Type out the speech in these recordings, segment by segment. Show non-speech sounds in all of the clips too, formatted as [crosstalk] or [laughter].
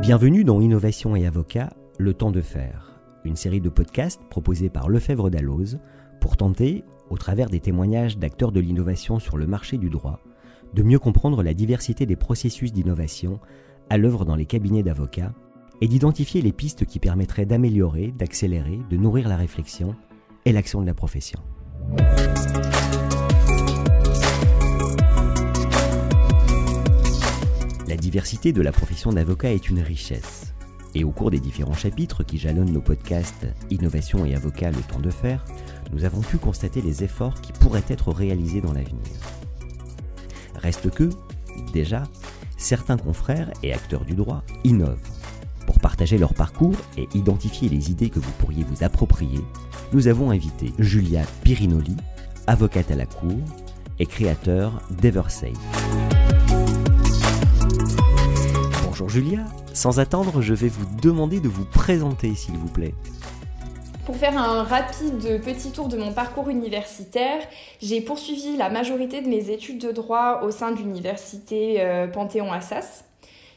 Bienvenue dans Innovation et Avocat, le temps de faire, une série de podcasts proposés par Lefebvre Dalloz pour tenter, au travers des témoignages d'acteurs de l'innovation sur le marché du droit, de mieux comprendre la diversité des processus d'innovation à l'œuvre dans les cabinets d'avocats et d'identifier les pistes qui permettraient d'améliorer, d'accélérer, de nourrir la réflexion et l'action de la profession. La diversité de la profession d'avocat est une richesse. Et au cours des différents chapitres qui jalonnent nos podcasts Innovation et Avocat le temps de faire, nous avons pu constater les efforts qui pourraient être réalisés dans l'avenir. Reste que, déjà, certains confrères et acteurs du droit innovent. Pour partager leur parcours et identifier les idées que vous pourriez vous approprier, nous avons invité Julia Pirinoli, avocate à la Cour et créateur d'Eversafe. Bonjour Julia, sans attendre, je vais vous demander de vous présenter s'il vous plaît. Pour faire un rapide petit tour de mon parcours universitaire, j'ai poursuivi la majorité de mes études de droit au sein de l'université euh, Panthéon-Assas.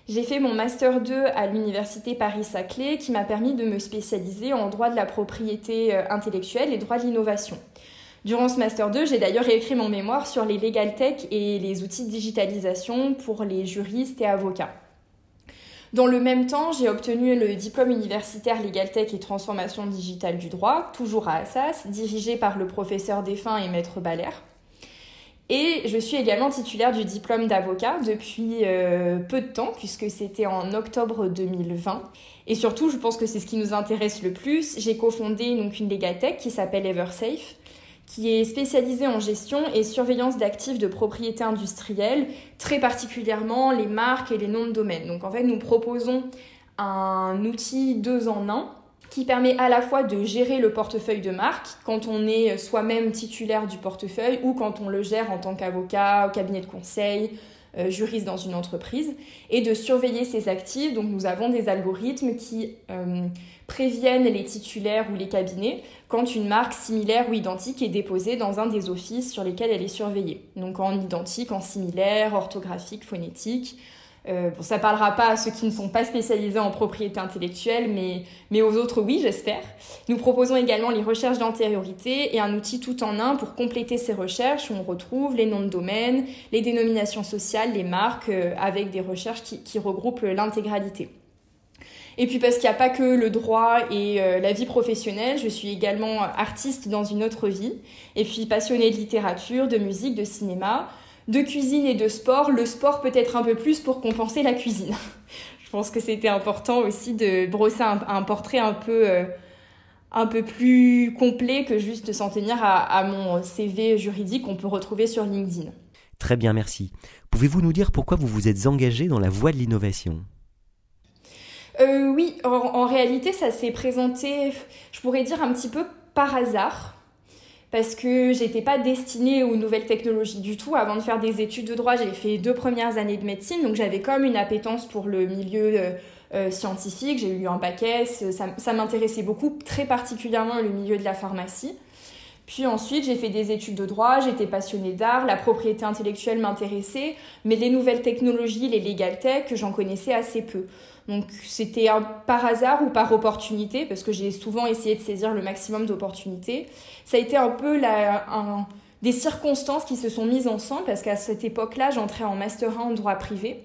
J'ai fait mon master 2 à l'université Paris-Saclay qui m'a permis de me spécialiser en droit de la propriété euh, intellectuelle et droit de l'innovation. Durant ce master 2, j'ai d'ailleurs écrit mon mémoire sur les legal tech et les outils de digitalisation pour les juristes et avocats. Dans le même temps, j'ai obtenu le diplôme universitaire Legal Tech et transformation digitale du droit, toujours à Assas, dirigé par le professeur défunt et maître Baller. Et je suis également titulaire du diplôme d'avocat depuis euh, peu de temps, puisque c'était en octobre 2020. Et surtout, je pense que c'est ce qui nous intéresse le plus. J'ai cofondé donc une Legatech qui s'appelle Eversafe, qui est spécialisée en gestion et surveillance d'actifs de propriété industrielle, très particulièrement les marques et les noms de domaine. Donc en fait, nous proposons un outil deux en un qui permet à la fois de gérer le portefeuille de marque quand on est soi-même titulaire du portefeuille ou quand on le gère en tant qu'avocat, au cabinet de conseil, euh, juriste dans une entreprise, et de surveiller ses actifs. Donc nous avons des algorithmes qui euh, préviennent les titulaires ou les cabinets quand une marque similaire ou identique est déposée dans un des offices sur lesquels elle est surveillée. Donc en identique, en similaire, orthographique, phonétique. Euh, bon, ça parlera pas à ceux qui ne sont pas spécialisés en propriété intellectuelle, mais, mais aux autres, oui, j'espère. Nous proposons également les recherches d'antériorité et un outil tout en un pour compléter ces recherches où on retrouve les noms de domaine, les dénominations sociales, les marques, euh, avec des recherches qui, qui regroupent l'intégralité. Et puis parce qu'il n'y a pas que le droit et euh, la vie professionnelle, je suis également artiste dans une autre vie, et puis passionnée de littérature, de musique, de cinéma de cuisine et de sport, le sport peut être un peu plus pour compenser la cuisine. [laughs] Je pense que c'était important aussi de brosser un, portrait un peu, euh, un peu plus complet que juste de s'en tenir à, mon CV juridique qu'on peut retrouver sur LinkedIn. Très bien, merci. Pouvez-vous nous dire pourquoi vous vous êtes engagé dans la voie de l'innovation? Euh, Oui, en réalité, ça s'est présenté, je pourrais dire, un petit peu par hasard parce que j'étais pas destinée aux nouvelles technologies du tout. Avant de faire des études de droit, j'ai fait deux premières années de médecine, donc j'avais comme une appétence pour le milieu euh, euh, scientifique. J'ai eu un bac S, ça, ça m'intéressait beaucoup, très particulièrement le milieu de la pharmacie. Puis ensuite, j'ai fait des études de droit, j'étais passionnée d'art, la propriété intellectuelle m'intéressait, mais les nouvelles technologies, les legal tech, j'en connaissais assez peu. Donc c'était par hasard ou par opportunité, parce que j'ai souvent essayé de saisir le maximum d'opportunités. Ça a été un peu des circonstances qui se sont mises ensemble, parce qu'à cette époque-là, j'entrais en Master 1 en droit privé.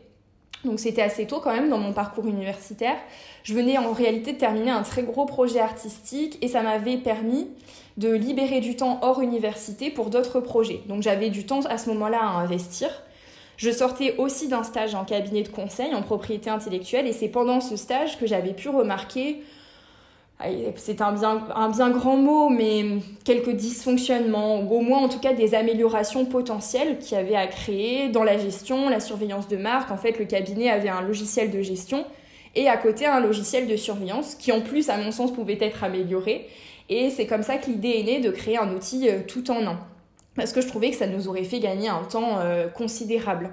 Donc c'était assez tôt quand même dans mon parcours universitaire. Je venais en réalité de terminer un très gros projet artistique et ça m'avait permis de libérer du temps hors université pour d'autres projets. Donc j'avais du temps à ce moment-là à investir. Je sortais aussi d'un stage en cabinet de conseil en propriété intellectuelle et c'est pendant ce stage que j'avais pu remarquer, c'est un bien, un bien grand mot, mais quelques dysfonctionnements, ou au moins en tout cas des améliorations potentielles qu'il y avait à créer dans la gestion, la surveillance de marque. En fait, le cabinet avait un logiciel de gestion et à côté un logiciel de surveillance qui en plus, à mon sens, pouvait être amélioré. Et c'est comme ça que l'idée est née de créer un outil euh, tout en un parce que je trouvais que ça nous aurait fait gagner un temps euh, considérable.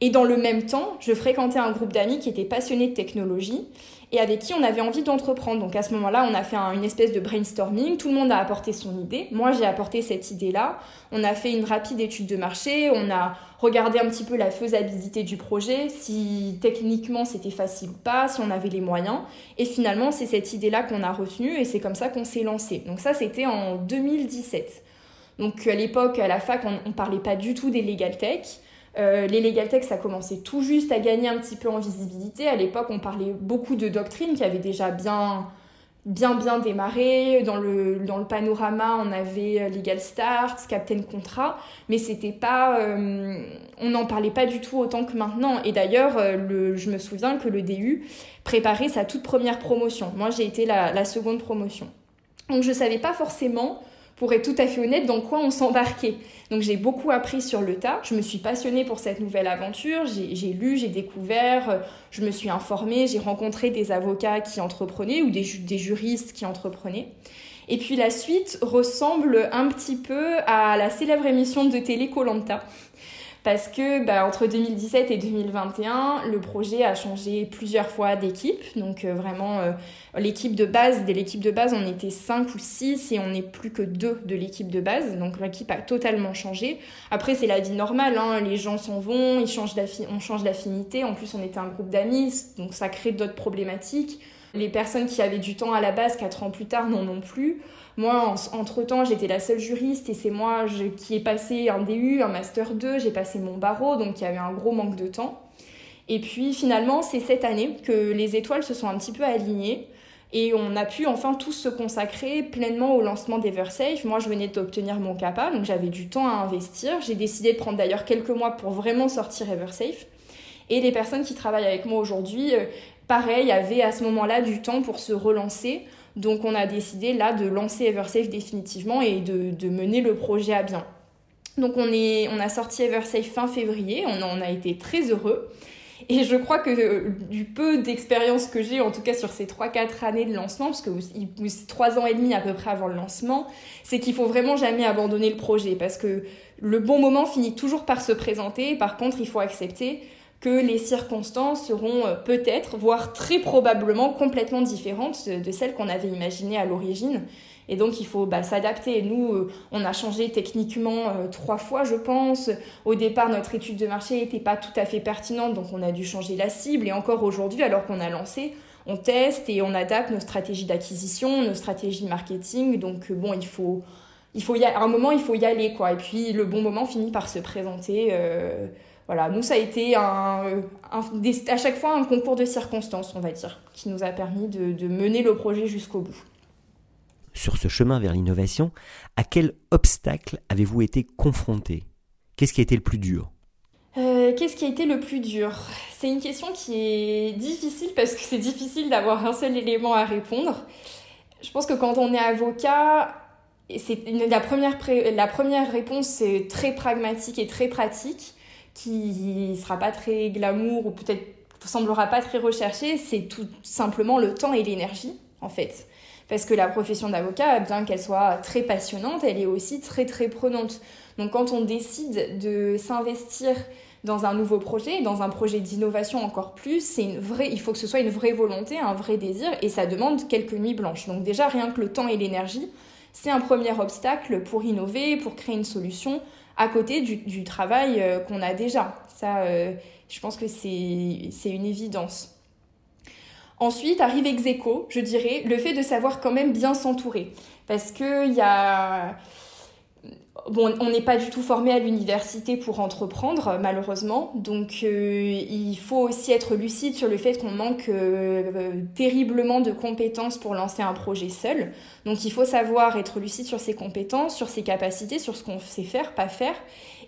Et dans le même temps, je fréquentais un groupe d'amis qui étaient passionnés de technologie et avec qui on avait envie d'entreprendre. Donc à ce moment-là, on a fait une espèce de brainstorming, tout le monde a apporté son idée. Moi, j'ai apporté cette idée-là. On a fait une rapide étude de marché, on a regardé un petit peu la faisabilité du projet, si techniquement c'était facile ou pas, si on avait les moyens. Et finalement, c'est cette idée-là qu'on a retenue et c'est comme ça qu'on s'est lancé. Donc ça, c'était en 2017. Donc à l'époque, à la fac, on ne parlait pas du tout des legal tech. Euh, les legal tech, ça commençait tout juste à gagner un petit peu en visibilité. À l'époque, on parlait beaucoup de doctrines qui avaient déjà bien, bien, bien démarré. Dans le, dans le panorama, on avait euh, Legal Start, Captain Contrat, mais c'était pas, euh, on n'en parlait pas du tout autant que maintenant. Et d'ailleurs, je me souviens que le DU préparait sa toute première promotion. Moi, j'ai été la, la seconde promotion. Donc, je savais pas forcément pour être tout à fait honnête, dans quoi on s'embarquait. Donc j'ai beaucoup appris sur le tas, je me suis passionnée pour cette nouvelle aventure, j'ai lu, j'ai découvert, euh, je me suis informée, j'ai rencontré des avocats qui entreprenaient ou des, des juristes qui entreprenaient. Et puis la suite ressemble un petit peu à la célèbre émission de télé Colanta parce que bah, entre 2017 et 2021, le projet a changé plusieurs fois d'équipe. Donc euh, vraiment, euh, l'équipe de base, dès l'équipe de base, on était 5 ou 6 et on n'est plus que 2 de l'équipe de base. Donc l'équipe a totalement changé. Après, c'est la vie normale, hein. les gens s'en vont, ils changent on change d'affinité. En plus, on était un groupe d'amis, donc ça crée d'autres problématiques. Les personnes qui avaient du temps à la base, 4 ans plus tard, n'en ont plus. Moi, entre-temps, j'étais la seule juriste et c'est moi qui ai passé un DU, un Master 2, j'ai passé mon barreau, donc il y avait un gros manque de temps. Et puis finalement, c'est cette année que les étoiles se sont un petit peu alignées et on a pu enfin tous se consacrer pleinement au lancement d'Eversafe. Moi, je venais d'obtenir mon CAPA, donc j'avais du temps à investir. J'ai décidé de prendre d'ailleurs quelques mois pour vraiment sortir Eversafe. Et les personnes qui travaillent avec moi aujourd'hui, euh, pareil, avaient à ce moment-là du temps pour se relancer. Donc on a décidé là de lancer Eversafe définitivement et de, mener le projet à bien. Donc on, est, on a sorti Eversafe fin février, on en a été très heureux. Et je crois que du peu d'expérience que j'ai, en tout cas sur ces 3-4 années de lancement, parce que c'est 3 ans et demi à peu près avant le lancement, c'est qu'il faut vraiment jamais abandonner le projet, parce que le bon moment finit toujours par se présenter. Par contre, il faut accepter que les circonstances seront euh, peut-être, voire très probablement complètement différentes de celles qu'on avait imaginées à l'origine. Et donc il faut bah, s'adapter. Nous, euh, on a changé techniquement euh, trois fois, je pense. Au départ, notre étude de marché n'était pas tout à fait pertinente, donc on a dû changer la cible. Et encore aujourd'hui, alors qu'on a lancé, on teste et on adapte nos stratégies d'acquisition, nos stratégies marketing. Donc bon, il faut, il faut y à un moment, il faut y aller, quoi. Et puis le bon moment finit par se présenter voilà, nous, ça a été un, à chaque fois un concours de circonstances, on va dire, qui nous a permis de, mener le projet jusqu'au bout. Sur ce chemin vers l'innovation, à quel obstacle avez-vous été confronté? Qu'est-ce qui a été le plus dur? Euh, Qu'est-ce qui a été le plus dur? C'est une question qui est difficile parce que c'est difficile d'avoir un seul élément à répondre. Je pense que quand on est avocat, c'est la première, la première réponse c'est très pragmatique et très pratique qui sera pas très glamour ou peut-être semblera pas très recherché, c'est tout simplement le temps et l'énergie en fait. Parce que la profession d'avocat, bien qu'elle soit très passionnante, elle est aussi très très prenante. Donc quand on décide de s'investir dans un nouveau projet, dans un projet d'innovation encore plus, c'est une vraie, il faut que ce soit une vraie volonté, un vrai désir, et ça demande quelques nuits blanches. Donc déjà rien que le temps et l'énergie, c'est un premier obstacle pour innover, pour créer une solution, à côté du, travail euh, qu'on a déjà. Ça, euh, je pense que c'est une évidence. Ensuite arrive ex je dirais, le fait de savoir quand même bien s'entourer. Parce qu'il y a Bon, on n'est pas du tout formé à l'université pour entreprendre, malheureusement. Donc, euh, il faut aussi être lucide sur le fait qu'on manque euh, terriblement de compétences pour lancer un projet seul. Donc, il faut savoir être lucide sur ses compétences, sur ses capacités, sur ce qu'on sait faire, pas faire.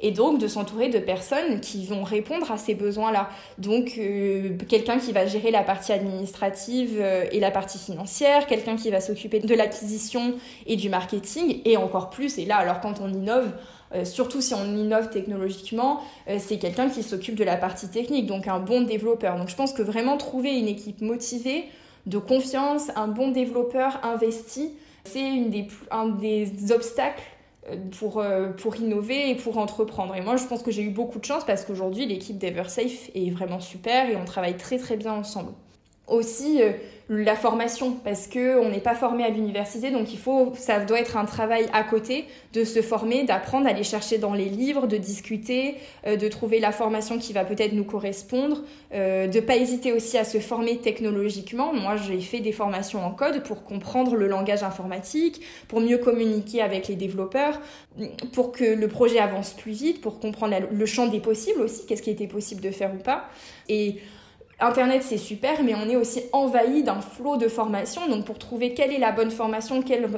Et donc, de s'entourer de personnes qui vont répondre à ces besoins-là. Donc, euh, quelqu'un qui va gérer la partie administrative et la partie financière, quelqu'un qui va s'occuper de l'acquisition et du marketing, et encore plus, et là, alors quand on innove, euh, surtout si on innove technologiquement, euh, c'est quelqu'un qui s'occupe de la partie technique, donc un bon développeur. Donc je pense que vraiment trouver une équipe motivée, de confiance, un bon développeur investi, c'est un des obstacles euh, pour, pour innover et pour entreprendre. Et moi, je pense que j'ai eu beaucoup de chance parce qu'aujourd'hui, l'équipe d'Eversafe est vraiment super et on travaille très très bien ensemble. Aussi euh, la formation parce que on n'est pas formé à l'université donc il faut ça doit être un travail à côté de se former d'apprendre d'aller chercher dans les livres de discuter euh, de trouver la formation qui va peut-être nous correspondre euh, de pas hésiter aussi à se former technologiquement. Moi j'ai fait des formations en code pour comprendre le langage informatique pour mieux communiquer avec les développeurs pour que le projet avance plus vite pour comprendre le champ des possibles aussi qu'est-ce qui était possible de faire ou pas. Et Internet, c'est super, mais on est aussi envahi d'un flot de formations. Donc, pour trouver quelle est la bonne formation, quelle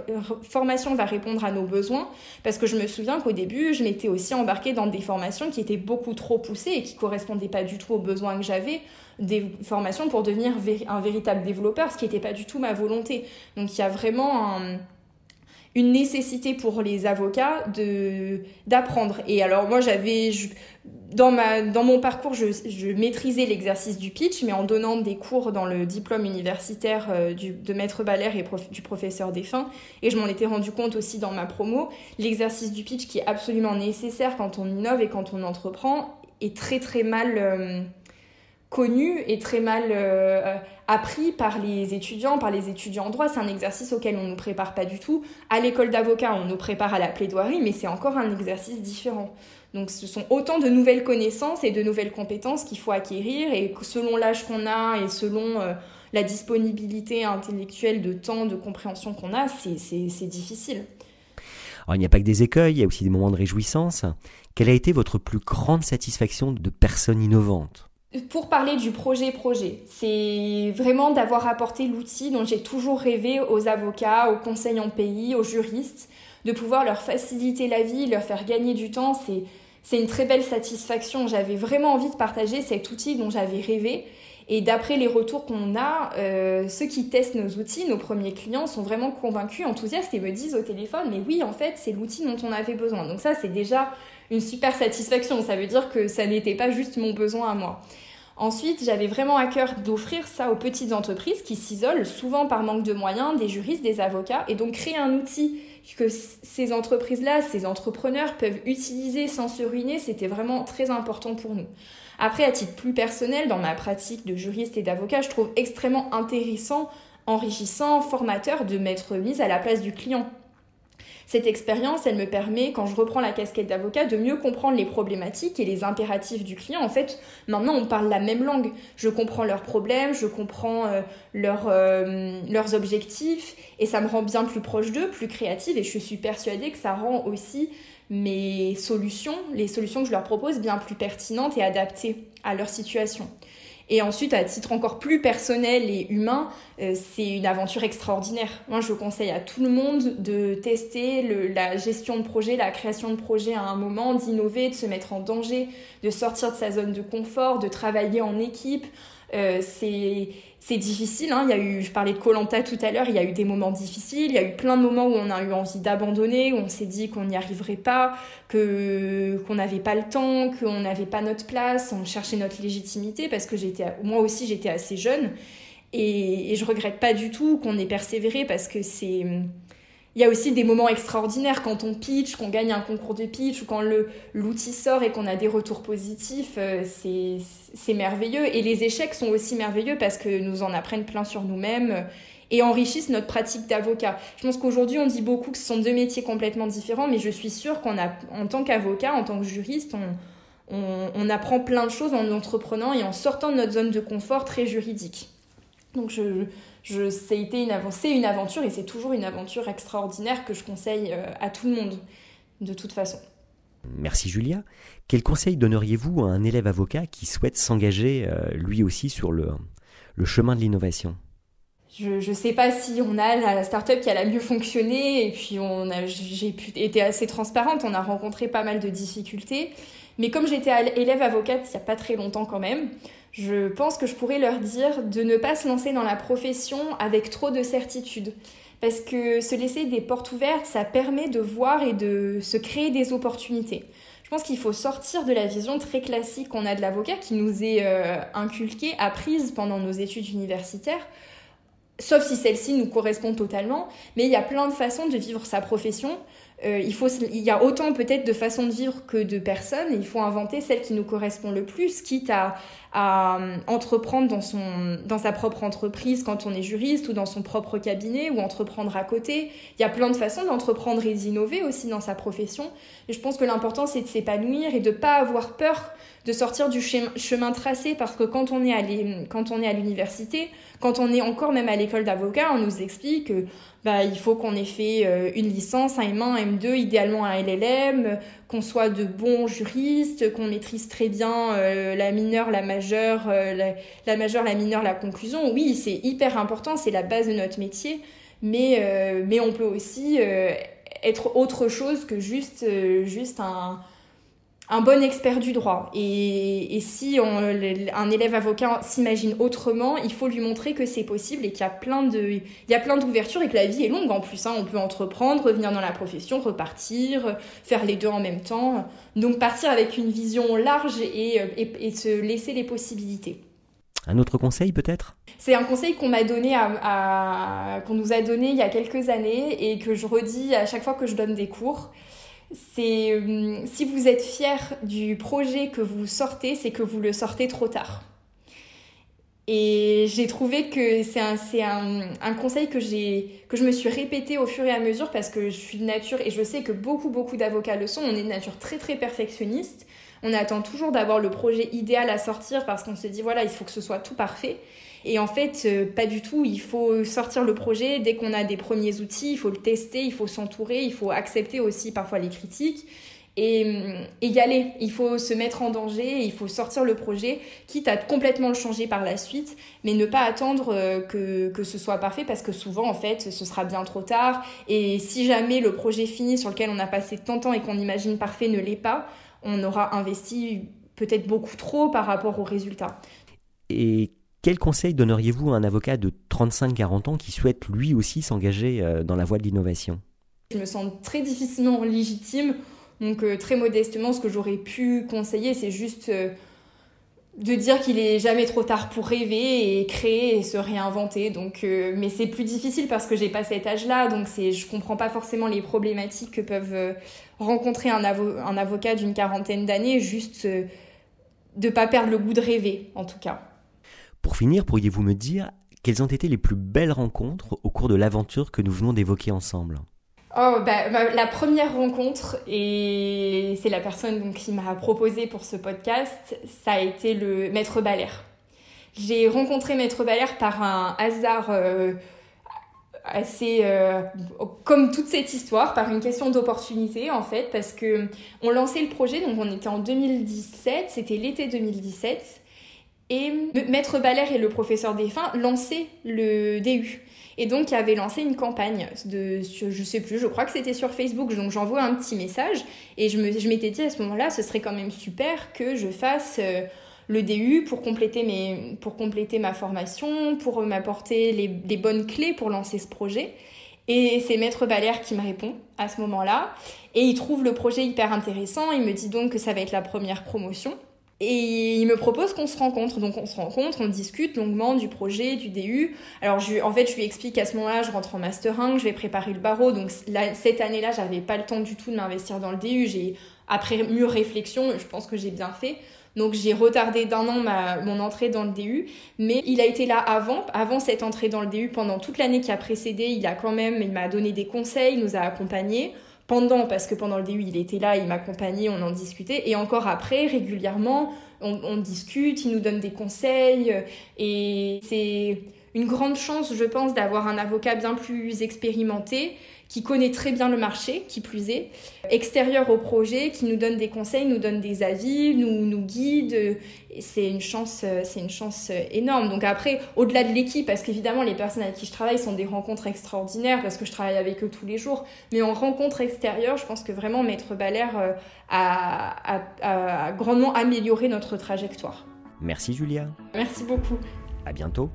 formation va répondre à nos besoins, parce que je me souviens qu'au début, je m'étais aussi embarquée dans des formations qui étaient beaucoup trop poussées et qui correspondaient pas du tout aux besoins que j'avais, des formations pour devenir un véritable développeur, ce qui n'était pas du tout ma volonté. Donc, il y a vraiment une nécessité pour les avocats d'apprendre. Et alors, moi, j'avais dans, mon parcours, je, maîtrisais l'exercice du pitch, mais en donnant des cours dans le diplôme universitaire euh, de maître Valère et du professeur Défunt. Et je m'en étais rendu compte aussi dans ma promo. L'exercice du pitch qui est absolument nécessaire quand on innove et quand on entreprend est très très mal euh, connu et très mal euh, appris par les étudiants, par les étudiants en droit. C'est un exercice auquel on ne nous prépare pas du tout. À l'école d'avocat, on nous prépare à la plaidoirie, mais c'est encore un exercice différent. Donc ce sont autant de nouvelles connaissances et de nouvelles compétences qu'il faut acquérir et selon l'âge qu'on a et selon euh, la disponibilité intellectuelle de temps, de compréhension qu'on a, c'est difficile. Alors, il n'y a pas que des écueils, il y a aussi des moments de réjouissance. Quelle a été votre plus grande satisfaction de personne innovante pour parler du projet projet, c'est vraiment d'avoir apporté l'outil dont j'ai toujours rêvé aux avocats, aux conseils en pays, aux juristes, de pouvoir leur faciliter la vie, leur faire gagner du temps, c'est c'est une très belle satisfaction. J'avais vraiment envie de partager cet outil dont j'avais rêvé. Et d'après les retours qu'on a, euh, ceux qui testent nos outils, nos premiers clients, sont vraiment convaincus, enthousiastes et me disent au téléphone, mais oui, en fait, c'est l'outil dont on avait besoin. Donc ça, c'est déjà une super satisfaction. Ça veut dire que ça n'était pas juste mon besoin à moi. Ensuite, j'avais vraiment à cœur d'offrir ça aux petites entreprises qui s'isolent souvent par manque de moyens, des juristes, des avocats, et donc créer un outil que ces entreprises-là, ces entrepreneurs peuvent utiliser sans se ruiner, c'était vraiment très important pour nous. Après, à titre plus personnel, dans ma pratique de juriste et d'avocat, je trouve extrêmement intéressant, enrichissant, formateur de m'être mise à la place du client. Cette expérience, elle me permet, quand je reprends la casquette d'avocat, de mieux comprendre les problématiques et les impératifs du client. En fait, maintenant, on parle la même langue. Je comprends leurs problèmes, je comprends euh, euh, leurs objectifs, et ça me rend bien plus proche d'eux, plus créative, et je suis persuadée que ça rend aussi mes solutions, les solutions que je leur propose, bien plus pertinentes et adaptées à leur situation. Et ensuite, à titre encore plus personnel et humain, euh, c'est une aventure extraordinaire. Moi, je conseille à tout le monde de tester la gestion de projet, la création de projet à un moment, d'innover, de se mettre en danger, de sortir de sa zone de confort, de travailler en équipe. Euh, c'est difficile. Hein. Il y a eu, je parlais de Colanta tout à l'heure, il y a eu des moments difficiles, il y a eu plein de moments où on a eu envie d'abandonner, où on s'est dit qu'on n'y arriverait pas, que qu'on n'avait pas le temps, qu'on n'avait pas notre place, on cherchait notre légitimité parce que j'étais, moi aussi j'étais assez jeune et, et je regrette pas du tout qu'on ait persévéré parce que c'est il y a aussi des moments extraordinaires quand on pitch, qu'on gagne un concours de pitch ou quand l'outil sort et qu'on a des retours positifs, euh, c'est merveilleux. Et les échecs sont aussi merveilleux parce que nous en apprennent plein sur nous-mêmes euh, et enrichissent notre pratique d'avocat. Je pense qu'aujourd'hui, on dit beaucoup que ce sont deux métiers complètement différents, mais je suis sûre qu'en tant qu'avocat, en tant que juriste, on, on, apprend plein de choses en entreprenant et en sortant de notre zone de confort très juridique. Donc je, je, ça a été une, une aventure et c'est toujours une aventure extraordinaire que je conseille euh, à tout le monde, de toute façon. Merci Julia. Quel conseil donneriez-vous à un élève avocat qui souhaite s'engager euh, lui aussi sur le, le chemin de l'innovation? Je ne sais pas si on a la startup qui a la mieux fonctionné et puis on a, j'ai été assez transparente, on a rencontré pas mal de difficultés. Mais comme j'étais élève avocate il n'y a pas très longtemps quand même, je pense que je pourrais leur dire de ne pas se lancer dans la profession avec trop de certitude. Parce que se laisser des portes ouvertes, ça permet de voir et de se créer des opportunités. Je pense qu'il faut sortir de la vision très classique qu'on a de l'avocat qui nous est euh, inculquée, apprise pendant nos études universitaires, sauf si celle-ci nous correspond totalement. Mais il y a plein de façons de vivre sa profession. Euh, il, faut, il y a autant peut-être de façons de vivre que de personnes, il faut inventer celle qui nous correspond le plus, quitte à, à euh, entreprendre dans, son, dans sa propre entreprise quand on est juriste ou dans son propre cabinet ou entreprendre à côté. Il y a plein de façons d'entreprendre et d'innover aussi dans sa profession. Et je pense que l'important c'est de s'épanouir et de ne pas avoir peur de sortir du chemin tracé parce que quand on est à l'université, quand on est encore même à l'école d'avocat, on nous explique que bah, il faut qu'on ait fait euh, une licence, un M1, un M2, idéalement un LLM, qu'on soit de bons juristes, qu'on maîtrise très bien euh, la mineure, la majeure, euh, la, majeure, la mineure, la conclusion. Oui, c'est hyper important, c'est la base de notre métier, mais, mais on peut aussi être autre chose que juste, juste un un bon expert du droit. Et, si un élève avocat s'imagine autrement, il faut lui montrer que c'est possible et qu'il y a plein de, il y a plein d'ouvertures et que la vie est longue en plus. Hein. On peut entreprendre, revenir dans la profession, repartir, faire les deux en même temps. Donc partir avec une vision large et, et, se laisser les possibilités. Un autre conseil peut-être? C'est un conseil qu'on m'a donné à qu'on nous a donné il y a quelques années et que je redis à chaque fois que je donne des cours c'est euh, si vous êtes fier du projet que vous sortez, c'est que vous le sortez trop tard. Et j'ai trouvé que c'est un, un, conseil que, que je me suis répété au fur et à mesure parce que je suis de nature, et je sais que beaucoup, beaucoup d'avocats le sont, on est de nature très, très perfectionniste. On attend toujours d'avoir le projet idéal à sortir parce qu'on se dit, voilà, il faut que ce soit tout parfait. Et en fait, euh, pas du tout. Il faut sortir le projet dès qu'on a des premiers outils, il faut le tester, il faut s'entourer, il faut accepter aussi parfois les critiques. Et, y aller. Il faut se mettre en danger, il faut sortir le projet, quitte à complètement le changer par la suite, mais ne pas attendre euh, que, que ce soit parfait parce que souvent, en fait, ce sera bien trop tard. Et si jamais le projet fini sur lequel on a passé tant de temps et qu'on imagine parfait ne l'est pas, on aura investi peut-être beaucoup trop par rapport aux résultats. Et quel conseil donneriez-vous à un avocat de 35-40 ans qui souhaite lui aussi s'engager euh, dans la voie de l'innovation? Je me sens très difficilement légitime, donc euh, très modestement, ce que j'aurais pu conseiller, c'est juste euh, de dire qu'il est jamais trop tard pour rêver et créer et se réinventer. Donc, mais c'est plus difficile parce que j'ai pas cet âge-là, donc c'est, je comprends pas forcément les problématiques que peuvent rencontrer un, avocat d'une quarantaine d'années, juste de pas perdre le goût de rêver, en tout cas. Pour finir, pourriez-vous me dire quelles ont été les plus belles rencontres au cours de l'aventure que nous venons d'évoquer ensemble? Oh, bah, bah, la première rencontre, et c'est la personne qui m'a proposé pour ce podcast, ça a été le Maître Balère. J'ai rencontré Maître Balère par un hasard euh, assez euh, comme toute cette histoire par une question d'opportunité en fait parce que on lançait le projet donc on était en 2017 c'était l'été 2017 et Maître Balère et le professeur Défunt lançaient le DU. Et donc, avait lancé une campagne de, je sais plus, je crois que c'était sur Facebook. Donc, j'envoie un petit message et je m'étais dit à ce moment-là, ce serait quand même super que je fasse euh, le DU pour compléter, mes, pour compléter ma formation, pour m'apporter les, les, bonnes clés pour lancer ce projet. Et c'est Maître Balère qui me répond à ce moment-là. Et il trouve le projet hyper intéressant. Il me dit donc que ça va être la première promotion. Et il me propose qu'on se rencontre. Donc on se rencontre, on discute longuement du projet, du DU. Alors je, en fait, je lui explique à ce moment-là, je rentre en Master 1, je vais préparer le barreau. Donc cette année-là, j'avais pas le temps du tout de m'investir dans le DU. J'ai, après mûre réflexion, je pense que j'ai bien fait. Donc j'ai retardé d'un an ma, mon entrée dans le DU, mais il a été là avant, avant cette entrée dans le DU, pendant toute l'année qui a précédé, il a quand même, il m'a donné des conseils, il nous a accompagnés pendant, parce que pendant le DU, il était là, il m'accompagnait, on en discutait, et encore après, régulièrement, on, on, discute, il nous donne des conseils, et c'est une grande chance, je pense, d'avoir un avocat bien plus expérimenté qui connaît très bien le marché, qui plus est, extérieur au projet, qui nous donne des conseils, nous donne des avis, nous, nous guide. C'est une chance, c'est une chance énorme. Donc après, au-delà de l'équipe, parce qu'évidemment les personnes avec qui je travaille sont des rencontres extraordinaires, parce que je travaille avec eux tous les jours, mais en rencontre extérieure, je pense que vraiment Maître Balère euh, a, a, a grandement amélioré notre trajectoire. Merci Julia. Merci beaucoup. À bientôt.